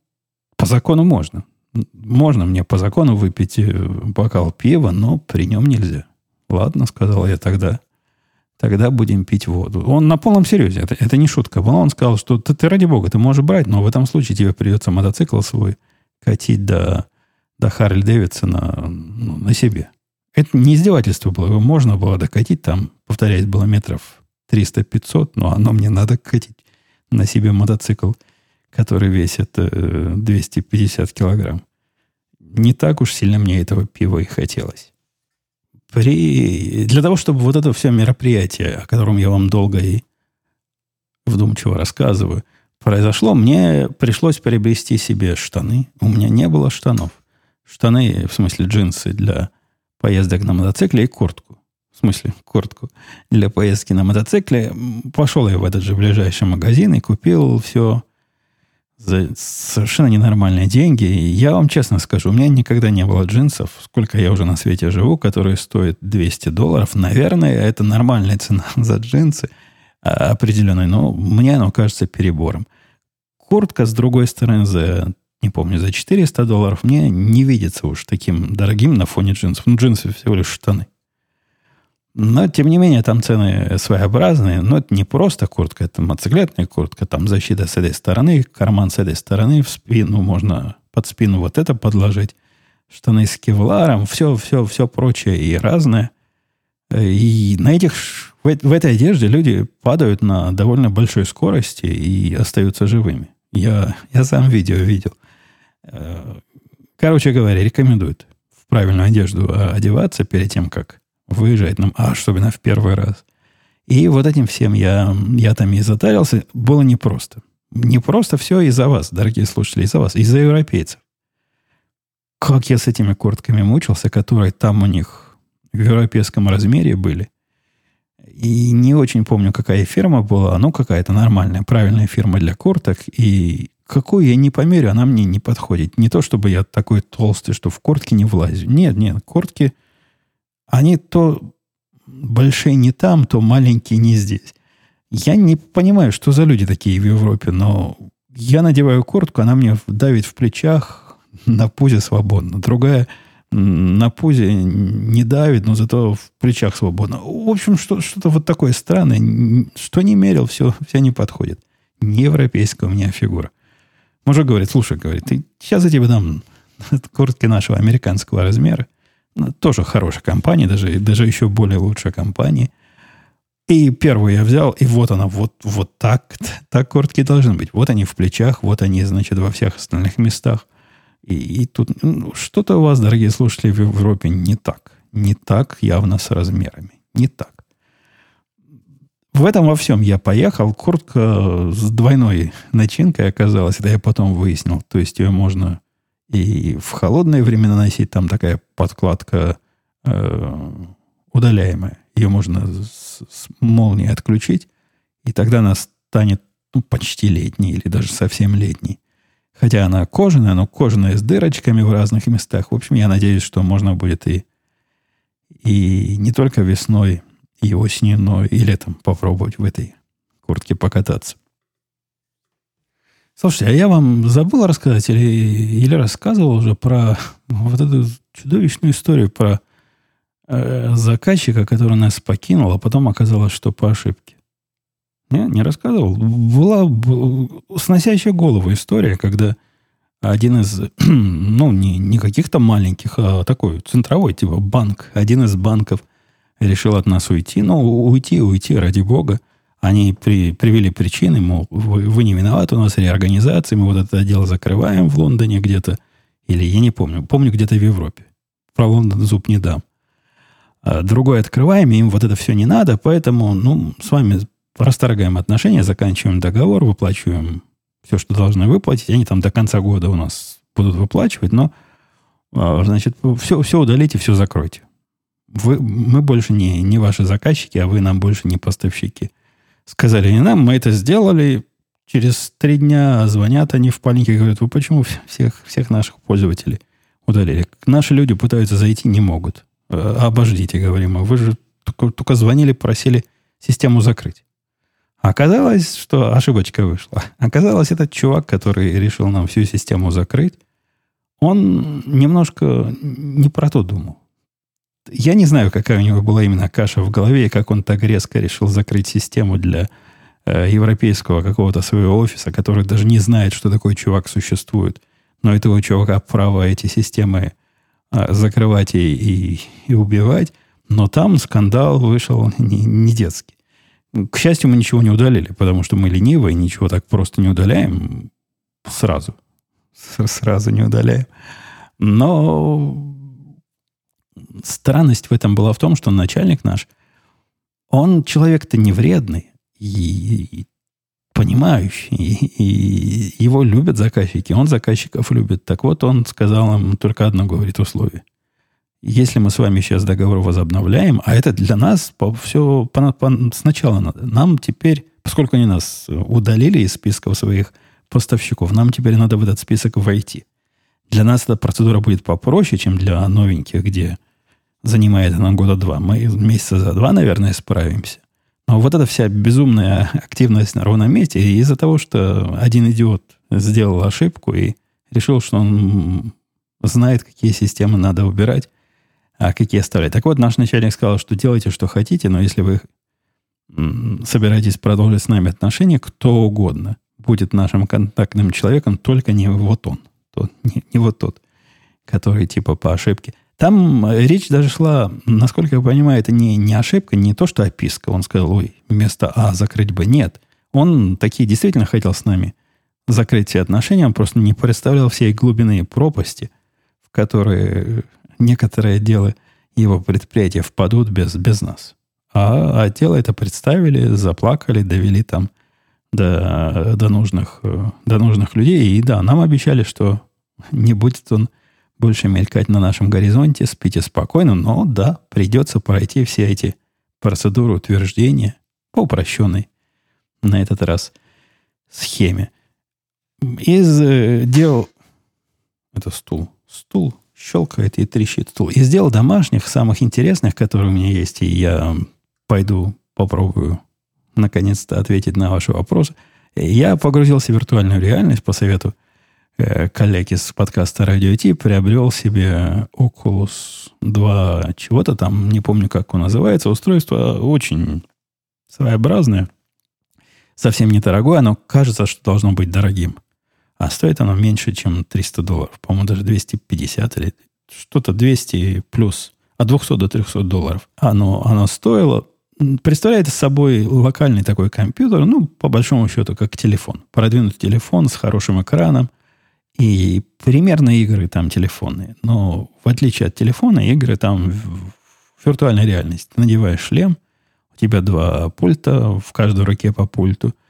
по закону можно. Можно мне по закону выпить э, бокал пива, но при нем нельзя. Ладно, сказал я тогда. Тогда будем пить воду. Он на полном серьезе. Это, это не шутка была. Он сказал, что ты, ты ради бога, ты можешь брать, но в этом случае тебе придется мотоцикл свой катить до, до Харли Дэвидсона ну, на себе. Это не издевательство было. Его можно было докатить. Там, повторяюсь, было метров 300-500, но оно мне надо катить на себе мотоцикл который весит 250 э, килограмм. Не так уж сильно мне этого пива и хотелось. При... Для того, чтобы вот это все мероприятие, о котором я вам долго и вдумчиво рассказываю, произошло, мне пришлось приобрести себе штаны. У меня не было штанов. Штаны, в смысле джинсы для поездок на мотоцикле и куртку. В смысле, куртку для поездки на мотоцикле. Пошел я в этот же ближайший магазин и купил все за совершенно ненормальные деньги. Я вам честно скажу, у меня никогда не было джинсов, сколько я уже на свете живу, которые стоят 200 долларов. Наверное, это нормальная цена *laughs* за джинсы а, определенной, но мне оно кажется перебором. Куртка, с другой стороны, за, не помню, за 400 долларов мне не видится уж таким дорогим на фоне джинсов. Ну, джинсы всего лишь штаны. Но, тем не менее, там цены своеобразные. Но это не просто куртка, это мотоциклетная куртка. Там защита с этой стороны, карман с этой стороны, в спину можно под спину вот это подложить. Штаны с кевларом, все, все, все прочее и разное. И на этих, в, в этой одежде люди падают на довольно большой скорости и остаются живыми. Я, я сам видео видел. Э, короче говоря, рекомендуют в правильную одежду одеваться перед тем, как выезжать нам, а особенно в первый раз. И вот этим всем я, я там и затарился. Было непросто. Не просто все из-за вас, дорогие слушатели, из-за вас, из-за европейцев. Как я с этими куртками мучился, которые там у них в европейском размере были. И не очень помню, какая фирма была. Ну, какая-то нормальная, правильная фирма для курток. И какую я не померю, она мне не подходит. Не то, чтобы я такой толстый, что в куртке не влазю. Нет, нет, куртки – они то большие не там, то маленькие не здесь. Я не понимаю, что за люди такие в Европе, но я надеваю куртку, она мне давит в плечах, на пузе свободно. Другая на пузе не давит, но зато в плечах свободно. В общем, что, что-то вот такое странное. Что не мерил, все, все не подходит. Не европейская у меня фигура. Мужик говорит, слушай, говорит, ты, сейчас я тебе дам куртки нашего американского размера. Тоже хорошая компания, даже, даже еще более лучшая компания. И первую я взял, и вот она, вот, вот так, так куртки должны быть. Вот они в плечах, вот они, значит, во всех остальных местах. И, и тут ну, что-то у вас, дорогие слушатели, в Европе не так. Не так явно с размерами. Не так. В этом во всем я поехал. Куртка с двойной начинкой оказалась. Это я потом выяснил. То есть ее можно и в холодные времена носить там такая подкладка э, удаляемая. Ее можно с, с молнией отключить, и тогда она станет ну, почти летней или даже совсем летней. Хотя она кожаная, но кожаная с дырочками в разных местах. В общем, я надеюсь, что можно будет и, и не только весной, и осенью, но и летом попробовать в этой куртке покататься. Слушайте, а я вам забыл рассказать или, или рассказывал уже про вот эту чудовищную историю про э, заказчика, который нас покинул, а потом оказалось, что по ошибке. Не, не рассказывал. Была сносящая голову история, когда один из, *clears throat* ну, не, не каких-то маленьких, а такой центровой, типа банк, один из банков решил от нас уйти. Ну, уйти, уйти, ради бога. Они при, привели причины, мол, вы, вы не виноваты, у нас реорганизация, мы вот это дело закрываем в Лондоне где-то. Или я не помню. Помню где-то в Европе. Про Лондон зуб не дам. А другой открываем, им вот это все не надо, поэтому, ну, с вами расторгаем отношения, заканчиваем договор, выплачиваем все, что должны выплатить. Они там до конца года у нас будут выплачивать, но, а, значит, все, все удалите, все закройте. Вы, мы больше не, не ваши заказчики, а вы нам больше не поставщики. Сказали не нам, мы это сделали. Через три дня звонят они в панике, говорят, вы почему всех, всех наших пользователей удалили? Наши люди пытаются зайти, не могут. «Э, обождите, говорим, а вы же только, только звонили, просили систему закрыть. Оказалось, что ошибочка вышла. Оказалось, этот чувак, который решил нам всю систему закрыть, он немножко не про то думал. Я не знаю, какая у него была именно каша в голове, и как он так резко решил закрыть систему для э, европейского какого-то своего офиса, который даже не знает, что такой чувак существует. Но этого чувака право эти системы э, закрывать и, и, и убивать. Но там скандал вышел не, не детский. К счастью, мы ничего не удалили, потому что мы ленивые, ничего так просто не удаляем сразу. Сразу не удаляем. Но странность в этом была в том, что начальник наш, он человек-то не вредный и, и понимающий, и, и его любят заказчики, он заказчиков любит. Так вот, он сказал им только одно, говорит, условие. Если мы с вами сейчас договор возобновляем, а это для нас по, все по, по, сначала надо, нам теперь, поскольку они нас удалили из списков своих поставщиков. Нам теперь надо в этот список войти. Для нас эта процедура будет попроще, чем для новеньких, где занимает она года два. Мы месяца за два, наверное, справимся. Но вот эта вся безумная активность на ровном месте из-за того, что один идиот сделал ошибку и решил, что он знает, какие системы надо убирать, а какие оставлять. Так вот, наш начальник сказал, что делайте, что хотите, но если вы собираетесь продолжить с нами отношения, кто угодно будет нашим контактным человеком, только не вот он. Тот, не, не вот тот, который типа по ошибке. Там речь даже шла, насколько я понимаю, это не, не ошибка, не то, что описка. Он сказал, ой, вместо А закрыть бы. Нет. Он такие действительно хотел с нами закрыть все отношения, он просто не представлял всей глубины пропасти, в которые некоторые дела его предприятия впадут без, без нас. А, а дело это представили, заплакали, довели там до, до, нужных, до нужных людей. И да, нам обещали, что не будет он больше мелькать на нашем горизонте, спите спокойно, но да, придется пройти все эти процедуры утверждения по упрощенной на этот раз схеме. Из э, дел... Это стул. Стул щелкает и трещит стул. Из дел домашних, самых интересных, которые у меня есть, и я пойду попробую наконец-то ответить на ваши вопросы. Я погрузился в виртуальную реальность по совету э, коллеги с подкаста Radio T, приобрел себе Oculus 2 чего-то там, не помню, как он называется. Устройство очень своеобразное, совсем недорогое, оно кажется, что должно быть дорогим. А стоит оно меньше, чем 300 долларов. По-моему, даже 250 или что-то 200 плюс. От 200 до 300 долларов. Оно, оно стоило. Представляет собой локальный такой компьютер, ну, по большому счету, как телефон. Продвинутый телефон с хорошим экраном. И примерно игры там телефонные. Но в отличие от телефона, игры там в виртуальной реальности. Ты надеваешь шлем, у тебя два пульта, в каждой руке по пульту –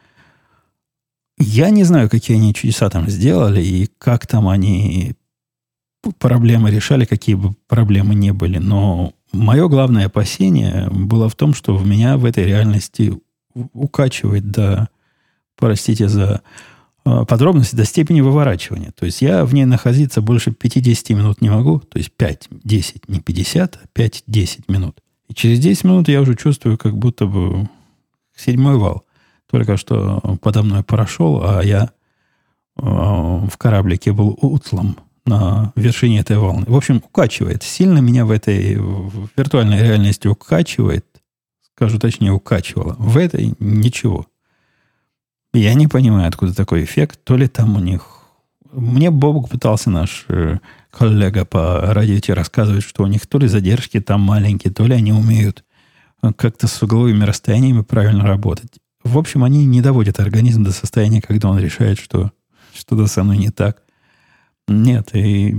я не знаю, какие они чудеса там сделали и как там они проблемы решали, какие бы проблемы не были. Но мое главное опасение было в том, что в меня в этой реальности укачивает до, простите за подробности, до степени выворачивания. То есть я в ней находиться больше 50 минут не могу, то есть 5-10, не 50, а 5-10 минут. И через 10 минут я уже чувствую, как будто бы седьмой вал только что подо мной прошел, а я э, в кораблике был утлом на вершине этой волны. В общем, укачивает. Сильно меня в этой в виртуальной реальности укачивает. Скажу точнее, укачивало. В этой ничего. Я не понимаю, откуда такой эффект. То ли там у них... Мне Бобук пытался наш э, коллега по радио рассказывать, что у них то ли задержки там маленькие, то ли они умеют как-то с угловыми расстояниями правильно работать. В общем, они не доводят организм до состояния, когда он решает, что что-то со мной не так. Нет, и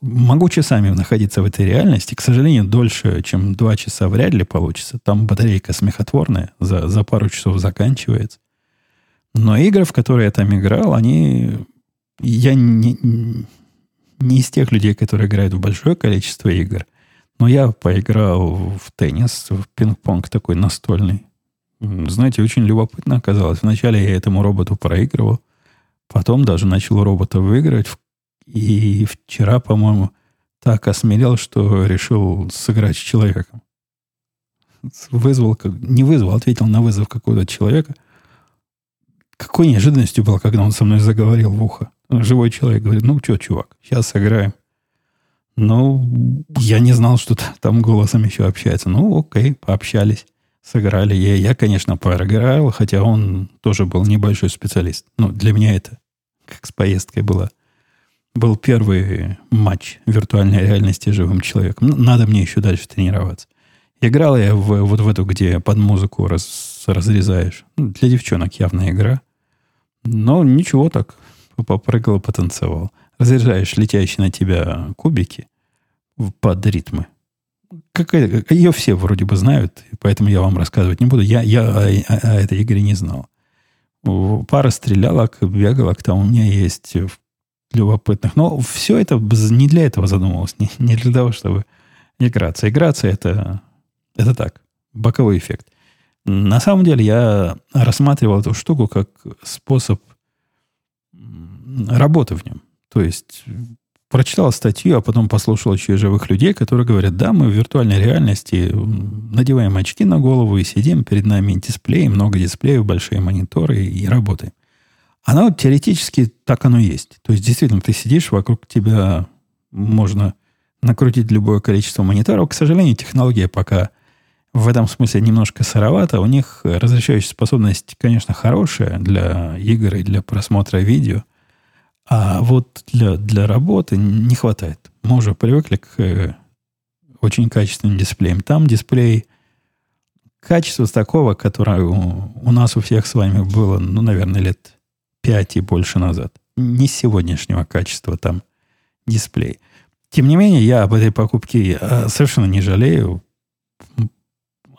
могу часами находиться в этой реальности. К сожалению, дольше, чем два часа вряд ли получится. Там батарейка смехотворная, за, за пару часов заканчивается. Но игры, в которые я там играл, они... Я не, не из тех людей, которые играют в большое количество игр. Но я поиграл в теннис, в пинг-понг такой настольный. Знаете, очень любопытно оказалось. Вначале я этому роботу проигрывал, потом даже начал робота выиграть. И вчера, по-моему, так осмелел, что решил сыграть с человеком. Вызвал, не вызвал, ответил на вызов какого-то человека. Какой неожиданностью было, когда он со мной заговорил в ухо. Живой человек говорит, ну что, чувак, сейчас сыграем. Ну, я не знал, что там голосом еще общается. Ну, окей, пообщались сыграли. Я, я, конечно, проиграл, хотя он тоже был небольшой специалист. Ну, для меня это как с поездкой было. Был первый матч виртуальной реальности живым человеком. Надо мне еще дальше тренироваться. Играл я в, вот в эту, где под музыку раз, разрезаешь. Ну, для девчонок явная игра. Но ничего так. Попрыгал, потанцевал. Разряжаешь летящие на тебя кубики под ритмы какая, ее все вроде бы знают, поэтому я вам рассказывать не буду. Я, я о, о этой игре не знал. Пара стрелялок, бегалок там у меня есть любопытных. Но все это не для этого задумывалось, не, не для того, чтобы играться. Играться это, это так, боковой эффект. На самом деле я рассматривал эту штуку как способ работы в нем. То есть прочитал статью, а потом послушал еще живых людей, которые говорят, да, мы в виртуальной реальности надеваем очки на голову и сидим, перед нами дисплей, много дисплеев, большие мониторы и работаем. Она вот теоретически так оно есть. То есть, действительно, ты сидишь, вокруг тебя можно накрутить любое количество мониторов. К сожалению, технология пока в этом смысле немножко сыровата. У них разрешающая способность, конечно, хорошая для игр и для просмотра видео. А вот для, для работы не хватает. Мы уже привыкли к э, очень качественным дисплеям. Там дисплей качества такого, которое у, у нас у всех с вами было, ну, наверное, лет 5 и больше назад. Не сегодняшнего качества там дисплей. Тем не менее, я об этой покупке э, совершенно не жалею.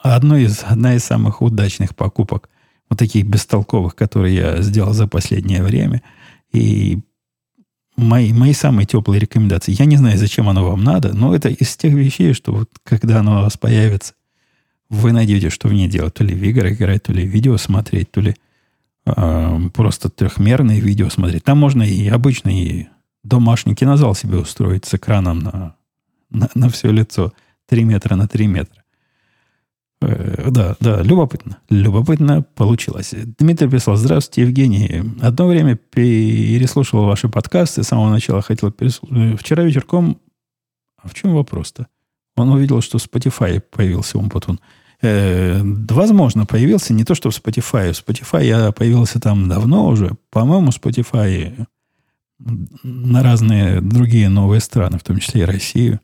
Одно из, одна из самых удачных покупок, вот таких бестолковых, которые я сделал за последнее время. И мои, мои самые теплые рекомендации. Я не знаю, зачем оно вам надо, но это из тех вещей, что вот когда оно у вас появится, вы найдете, что в ней делать. То ли в игры играть, то ли видео смотреть, то ли э, просто трехмерные видео смотреть. Там можно и обычный домашний кинозал себе устроить с экраном на, на, на все лицо. 3 метра на 3 метра. Э, да, да, любопытно. Любопытно получилось. Дмитрий писал, здравствуйте, Евгений. Одно время переслушивал ваши подкасты, с самого начала хотел переслушать. Э, вчера вечерком... А в чем вопрос-то? Он увидел, что в Spotify появился Умпутун. Э, возможно, появился. Не то, что в Spotify. В Spotify я появился там давно уже. По-моему, Spotify на разные другие новые страны, в том числе и Россию,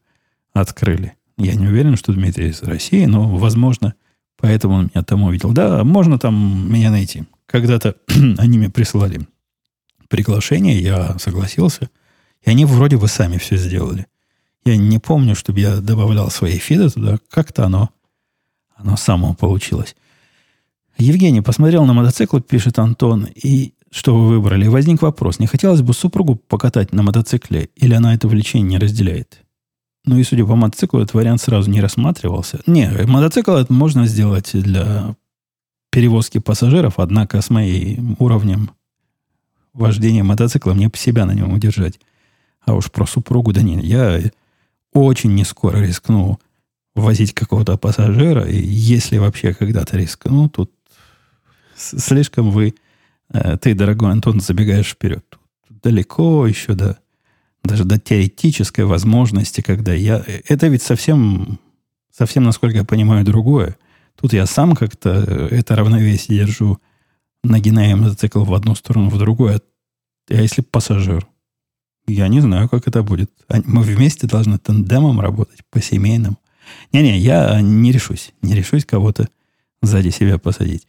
открыли. Я не уверен, что Дмитрий из России, но, возможно, поэтому он меня там увидел. Да, можно там меня найти. Когда-то *clears throat* они мне присылали приглашение, я согласился. И они вроде бы сами все сделали. Я не помню, чтобы я добавлял свои фиды туда. Как-то оно, оно само получилось. Евгений посмотрел на мотоцикл, пишет Антон, и что вы выбрали. Возник вопрос, не хотелось бы супругу покатать на мотоцикле, или она это влечение не разделяет? Ну и судя по мотоциклу, этот вариант сразу не рассматривался. Не, мотоцикл это можно сделать для перевозки пассажиров, однако с моим уровнем вождения мотоцикла мне себя на нем удержать. А уж про супругу, да нет, я очень не скоро рискну возить какого-то пассажира, и если вообще когда-то рискну, тут слишком вы, э, ты, дорогой Антон, забегаешь вперед. Тут далеко еще до даже до теоретической возможности, когда я... Это ведь совсем, совсем, насколько я понимаю, другое. Тут я сам как-то это равновесие держу, нагиная мотоцикл в одну сторону, в другую. А если пассажир? Я не знаю, как это будет. Мы вместе должны тандемом работать, по-семейному. Не-не, я не решусь. Не решусь кого-то сзади себя посадить.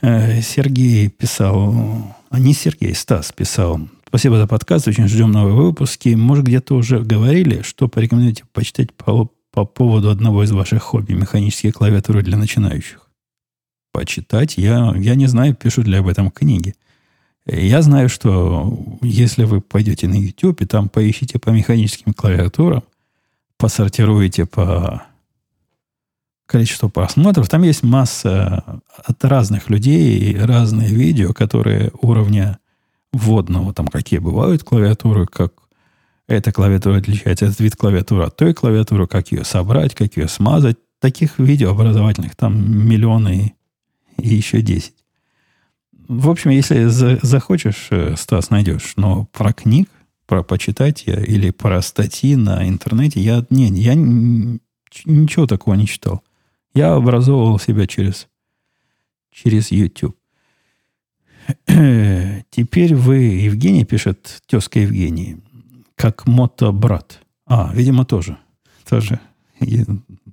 Э, Сергей писал... А не Сергей, Стас писал. Спасибо за подкаст. Очень ждем новые выпуски. Может, где-то уже говорили, что порекомендуете почитать по, по поводу одного из ваших хобби механические клавиатуры для начинающих? Почитать? Я, я не знаю, пишут ли об этом книги. Я знаю, что если вы пойдете на YouTube и там поищите по механическим клавиатурам, посортируете по количеству просмотров, там есть масса от разных людей, разные видео, которые уровня вводного, там какие бывают клавиатуры, как эта клавиатура отличается, этот вид клавиатуры от той клавиатуры, как ее собрать, как ее смазать. Таких видео образовательных там миллионы и еще десять. В общем, если за, захочешь, э, Стас, найдешь. Но про книг, про почитать я или про статьи на интернете, я, не, я ничего такого не читал. Я образовывал себя через, через YouTube. *clears throat* Теперь вы, Евгений, пишет тезка Евгений, как мото-брат. А, видимо, тоже. Тоже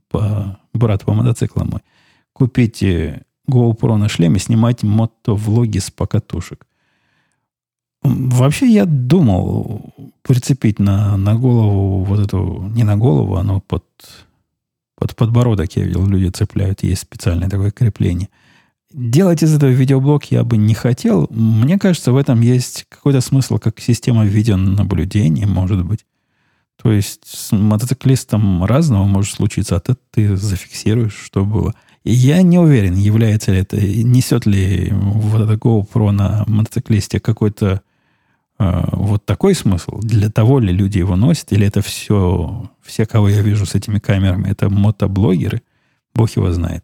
по, брат по мотоциклам мой. Купите GoPro на шлеме, снимать мото-влоги с покатушек. Вообще я думал прицепить на, на голову вот эту, не на голову, оно под, под подбородок, я видел, люди цепляют, есть специальное такое крепление – делать из этого видеоблог я бы не хотел. Мне кажется, в этом есть какой-то смысл, как система видеонаблюдения, может быть. То есть с мотоциклистом разного может случиться, а ты, ты зафиксируешь, что было. И я не уверен, является ли это, несет ли вот это GoPro на мотоциклисте какой-то Э, вот такой смысл? Для того ли люди его носят? Или это все, все, кого я вижу с этими камерами, это мотоблогеры? Бог его знает.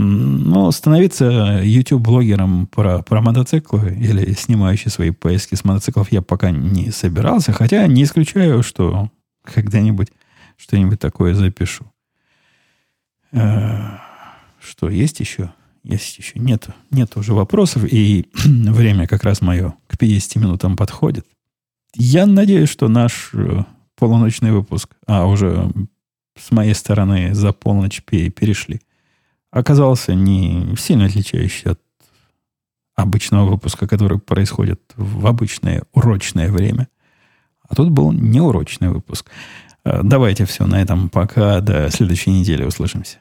Но становиться YouTube-блогером про, про мотоциклы или снимающий свои поездки с мотоциклов я пока не собирался, хотя не исключаю, что когда-нибудь что-нибудь такое запишу. Э, что, есть еще? Есть еще. Нет, нет уже вопросов, и *clears throat* время как раз мое к 50 минутам подходит. Я надеюсь, что наш э, полуночный выпуск, а уже с моей стороны за полночь перешли, оказался не сильно отличающийся от обычного выпуска, который происходит в обычное урочное время. А тут был неурочный выпуск. Э, давайте все на этом. Пока. До следующей недели услышимся.